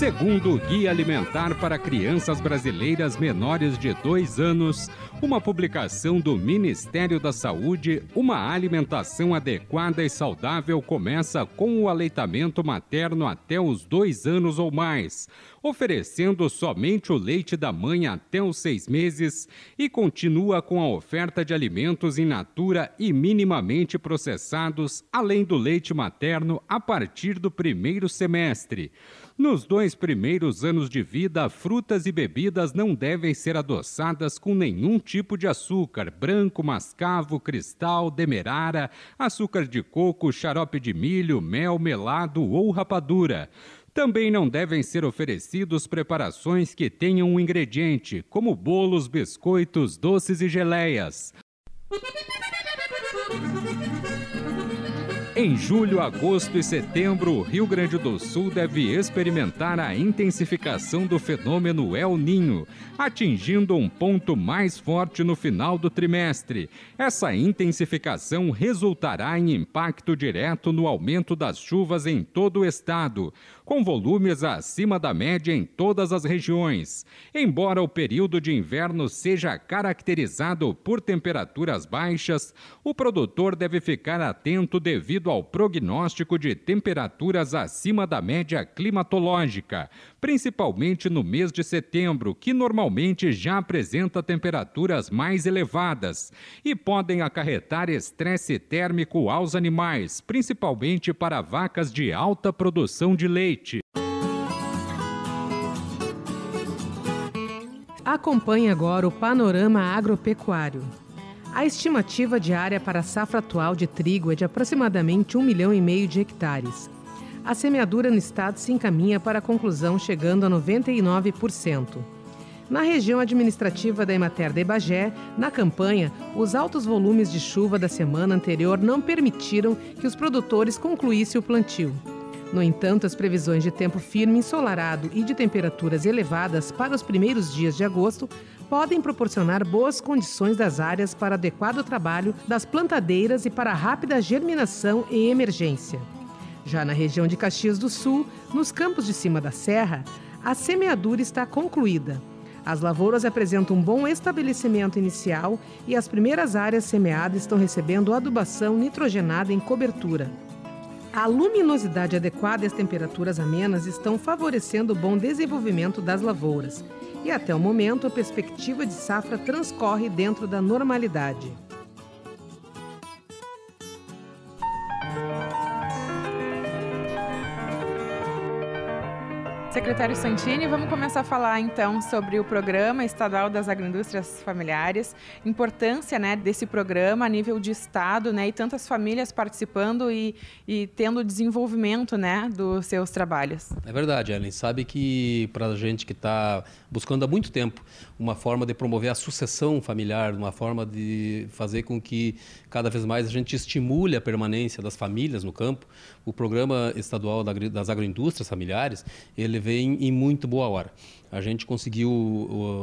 Segundo o Guia Alimentar para Crianças Brasileiras Menores de 2 anos, uma publicação do Ministério da Saúde, uma alimentação adequada e saudável começa com o aleitamento materno até os dois anos ou mais, oferecendo somente o leite da mãe até os seis meses e continua com a oferta de alimentos in natura e minimamente processados, além do leite materno, a partir do primeiro semestre. Nos dois primeiros anos de vida, frutas e bebidas não devem ser adoçadas com nenhum tipo de açúcar, branco, mascavo, cristal, demerara, açúcar de coco, xarope de milho, mel, melado ou rapadura. Também não devem ser oferecidos preparações que tenham um ingrediente, como bolos, biscoitos, doces e geleias. Em julho, agosto e setembro, o Rio Grande do Sul deve experimentar a intensificação do fenômeno El Ninho, atingindo um ponto mais forte no final do trimestre. Essa intensificação resultará em impacto direto no aumento das chuvas em todo o estado, com volumes acima da média em todas as regiões. Embora o período de inverno seja caracterizado por temperaturas baixas, o produtor deve ficar atento devido ao prognóstico de temperaturas acima da média climatológica, principalmente no mês de setembro, que normalmente já apresenta temperaturas mais elevadas e podem acarretar estresse térmico aos animais, principalmente para vacas de alta produção de leite. Acompanhe agora o panorama agropecuário. A estimativa diária para a safra atual de trigo é de aproximadamente 1 milhão e meio de hectares. A semeadura no estado se encaminha para a conclusão, chegando a 99%. Na região administrativa da Emater de Bagé, na campanha, os altos volumes de chuva da semana anterior não permitiram que os produtores concluíssem o plantio. No entanto, as previsões de tempo firme, ensolarado e de temperaturas elevadas para os primeiros dias de agosto podem proporcionar boas condições das áreas para adequado trabalho das plantadeiras e para rápida germinação e emergência. Já na região de Caxias do Sul, nos campos de cima da serra, a semeadura está concluída. As lavouras apresentam um bom estabelecimento inicial e as primeiras áreas semeadas estão recebendo adubação nitrogenada em cobertura. A luminosidade adequada e as temperaturas amenas estão favorecendo o bom desenvolvimento das lavouras e até o momento a perspectiva de safra transcorre dentro da normalidade. Secretário Santini, vamos começar a falar então sobre o Programa Estadual das Agroindústrias Familiares, importância né, desse programa a nível de Estado né, e tantas famílias participando e, e tendo desenvolvimento né, dos seus trabalhos. É verdade, Ellen. Sabe que para a gente que está buscando há muito tempo uma forma de promover a sucessão familiar, uma forma de fazer com que cada vez mais a gente estimule a permanência das famílias no campo, o Programa Estadual das Agroindústrias Familiares, ele vem em muito boa hora. A gente conseguiu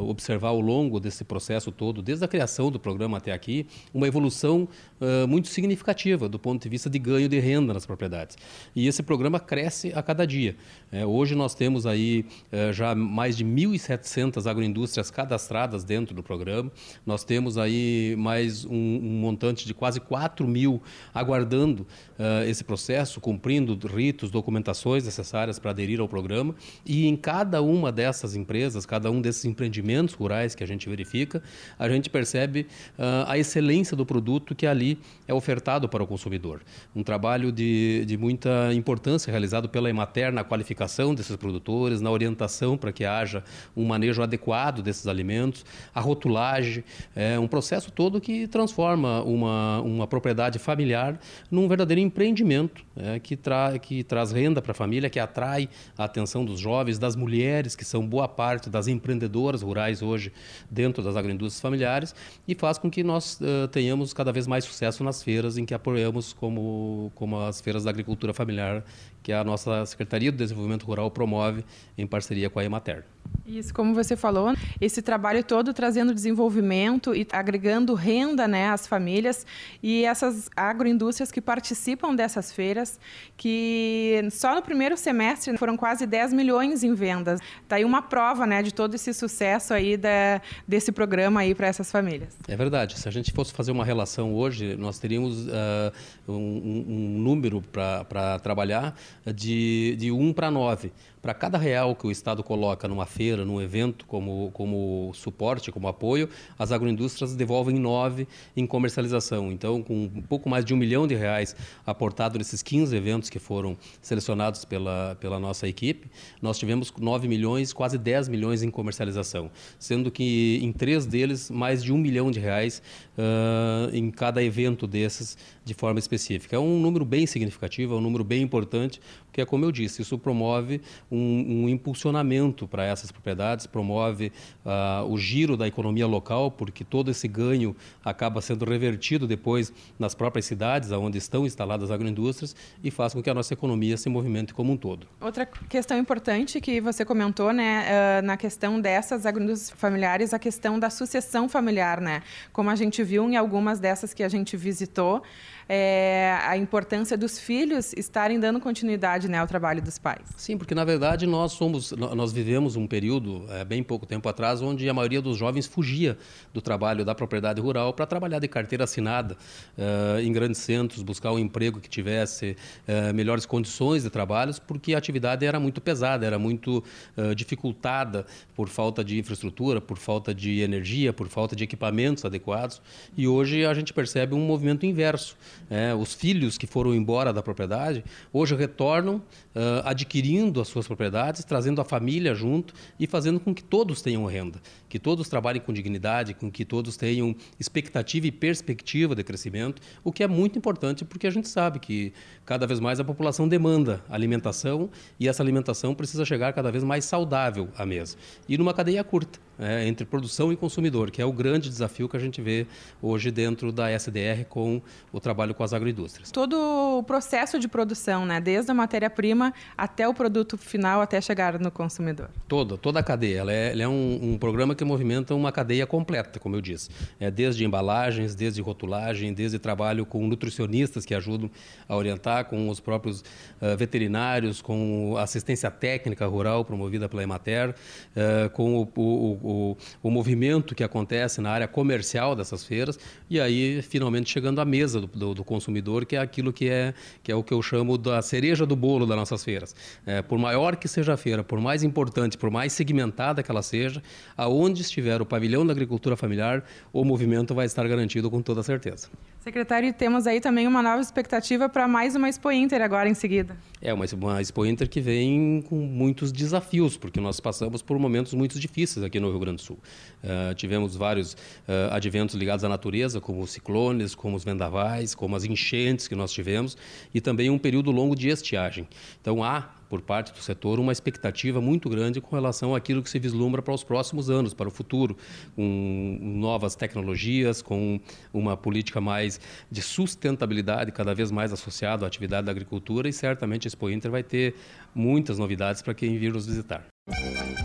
observar ao longo desse processo todo, desde a criação do programa até aqui, uma evolução uh, muito significativa do ponto de vista de ganho de renda nas propriedades. E esse programa cresce a cada dia. É, hoje nós temos aí uh, já mais de 1.700 agroindústrias cadastradas dentro do programa. Nós temos aí mais um, um montante de quase 4 mil aguardando uh, esse processo, cumprindo ritos, documentações necessárias para aderir ao programa. E em cada uma dessas empresas, cada um desses empreendimentos rurais que a gente verifica, a gente percebe uh, a excelência do produto que ali é ofertado para o consumidor. Um trabalho de, de muita importância realizado pela Emater na qualificação desses produtores, na orientação para que haja um manejo adequado desses alimentos, a rotulagem, é um processo todo que transforma uma, uma propriedade familiar num verdadeiro empreendimento é, que, tra que traz renda para a família, que atrai a atenção dos dos jovens, das mulheres, que são boa parte das empreendedoras rurais hoje dentro das agroindústrias familiares, e faz com que nós uh, tenhamos cada vez mais sucesso nas feiras em que apoiamos como, como as feiras da agricultura familiar, que a nossa Secretaria do Desenvolvimento Rural promove em parceria com a Emater. Isso, como você falou, esse trabalho todo trazendo desenvolvimento e agregando renda né, às famílias e essas agroindústrias que participam dessas feiras, que só no primeiro semestre foram quase 10 milhões em vendas. Está aí uma prova né, de todo esse sucesso aí da, desse programa aí para essas famílias. É verdade. Se a gente fosse fazer uma relação hoje, nós teríamos uh, um, um, número para trabalhar de, de 1 para 9 para cada real que o Estado coloca numa feira, num evento como, como suporte, como apoio, as agroindústrias devolvem nove em comercialização. Então, com um pouco mais de um milhão de reais aportado nesses 15 eventos que foram selecionados pela, pela nossa equipe, nós tivemos 9 milhões, quase 10 milhões em comercialização, sendo que em três deles, mais de um milhão de reais uh, em cada evento desses de forma específica. É um número bem significativo, é um número bem importante, porque, como eu disse, isso promove um, um impulsionamento para essas propriedades, promove uh, o giro da economia local, porque todo esse ganho acaba sendo revertido depois nas próprias cidades onde estão instaladas agroindústrias e faz com que a nossa economia se movimente como um todo. Outra questão importante que você comentou, né, na questão dessas agroindústrias familiares, a questão da sucessão familiar, né? Como a gente viu em algumas dessas que a gente visitou, é, a importância dos filhos estarem dando continuidade né, ao trabalho dos pais. Sim, porque na verdade nós somos, nós vivemos um período, é, bem pouco tempo atrás, onde a maioria dos jovens fugia do trabalho da propriedade rural para trabalhar de carteira assinada é, em grandes centros, buscar um emprego que tivesse é, melhores condições de trabalho, porque a atividade era muito pesada, era muito é, dificultada por falta de infraestrutura, por falta de energia, por falta de equipamentos adequados. E hoje a gente percebe um movimento inverso. É, os filhos que foram embora da propriedade hoje retornam uh, adquirindo as suas propriedades, trazendo a família junto e fazendo com que todos tenham renda, que todos trabalhem com dignidade, com que todos tenham expectativa e perspectiva de crescimento, o que é muito importante porque a gente sabe que cada vez mais a população demanda alimentação e essa alimentação precisa chegar cada vez mais saudável à mesa e numa cadeia curta é, entre produção e consumidor, que é o grande desafio que a gente vê hoje dentro da SDR com o trabalho com as agroindústrias. Todo o processo de produção, né? desde a matéria-prima até o produto final, até chegar no consumidor. Toda, toda a cadeia. Ela é, ela é um, um, programa que movimenta uma cadeia completa, como eu disse. É desde embalagens, desde rotulagem, desde trabalho com nutricionistas que ajudam a orientar, com os próprios uh, veterinários, com assistência técnica rural promovida pela Emater, uh, com o, o, o, o movimento que acontece na área comercial dessas feiras, e aí finalmente chegando à mesa do, do, do, consumidor, que é aquilo que é, que é o que eu chamo da cereja do bolo das nossas feiras. É, por maior que seja a feira, por mais importante, por mais segmentada que ela seja, aonde estiver o pavilhão da agricultura familiar, o movimento vai estar garantido com toda certeza. Secretário, temos aí também uma nova expectativa para mais uma Expo Inter agora em seguida. É, uma, uma Expo Inter que vem com muitos desafios, porque nós passamos por momentos muito difíceis aqui no Rio Grande do Sul. Uh, tivemos vários uh, adventos ligados à natureza, como os ciclones, como os vendavais, como as enchentes que nós tivemos, e também um período longo de estiagem. Então há por parte do setor uma expectativa muito grande com relação àquilo que se vislumbra para os próximos anos, para o futuro, com novas tecnologias, com uma política mais de sustentabilidade cada vez mais associada à atividade da agricultura e certamente a Expo Inter vai ter muitas novidades para quem vir nos visitar.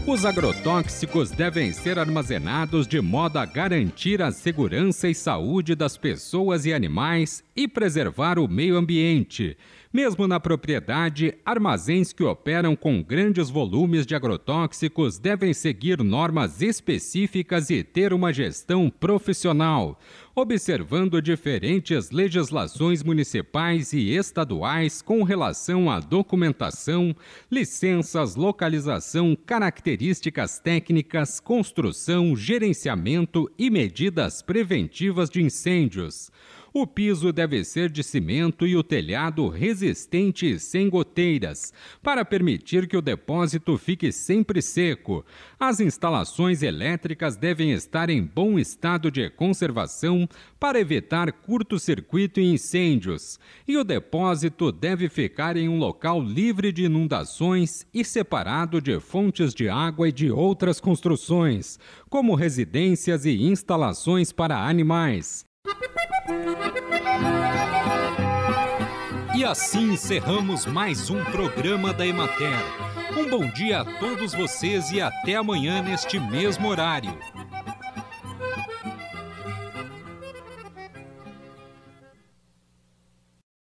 Os agrotóxicos devem ser armazenados de modo a garantir a segurança e saúde das pessoas e animais e preservar o meio ambiente. Mesmo na propriedade, armazéns que operam com grandes volumes de agrotóxicos devem seguir normas específicas e ter uma gestão profissional, observando diferentes legislações municipais e estaduais com relação à documentação, licenças, localização, características técnicas, construção, gerenciamento e medidas preventivas de incêndios. O piso deve ser de cimento e o telhado resistente e sem goteiras, para permitir que o depósito fique sempre seco. As instalações elétricas devem estar em bom estado de conservação para evitar curto-circuito e incêndios. E o depósito deve ficar em um local livre de inundações e separado de fontes de água e de outras construções, como residências e instalações para animais. E assim encerramos mais um programa da Emater. Um bom dia a todos vocês e até amanhã neste mesmo horário.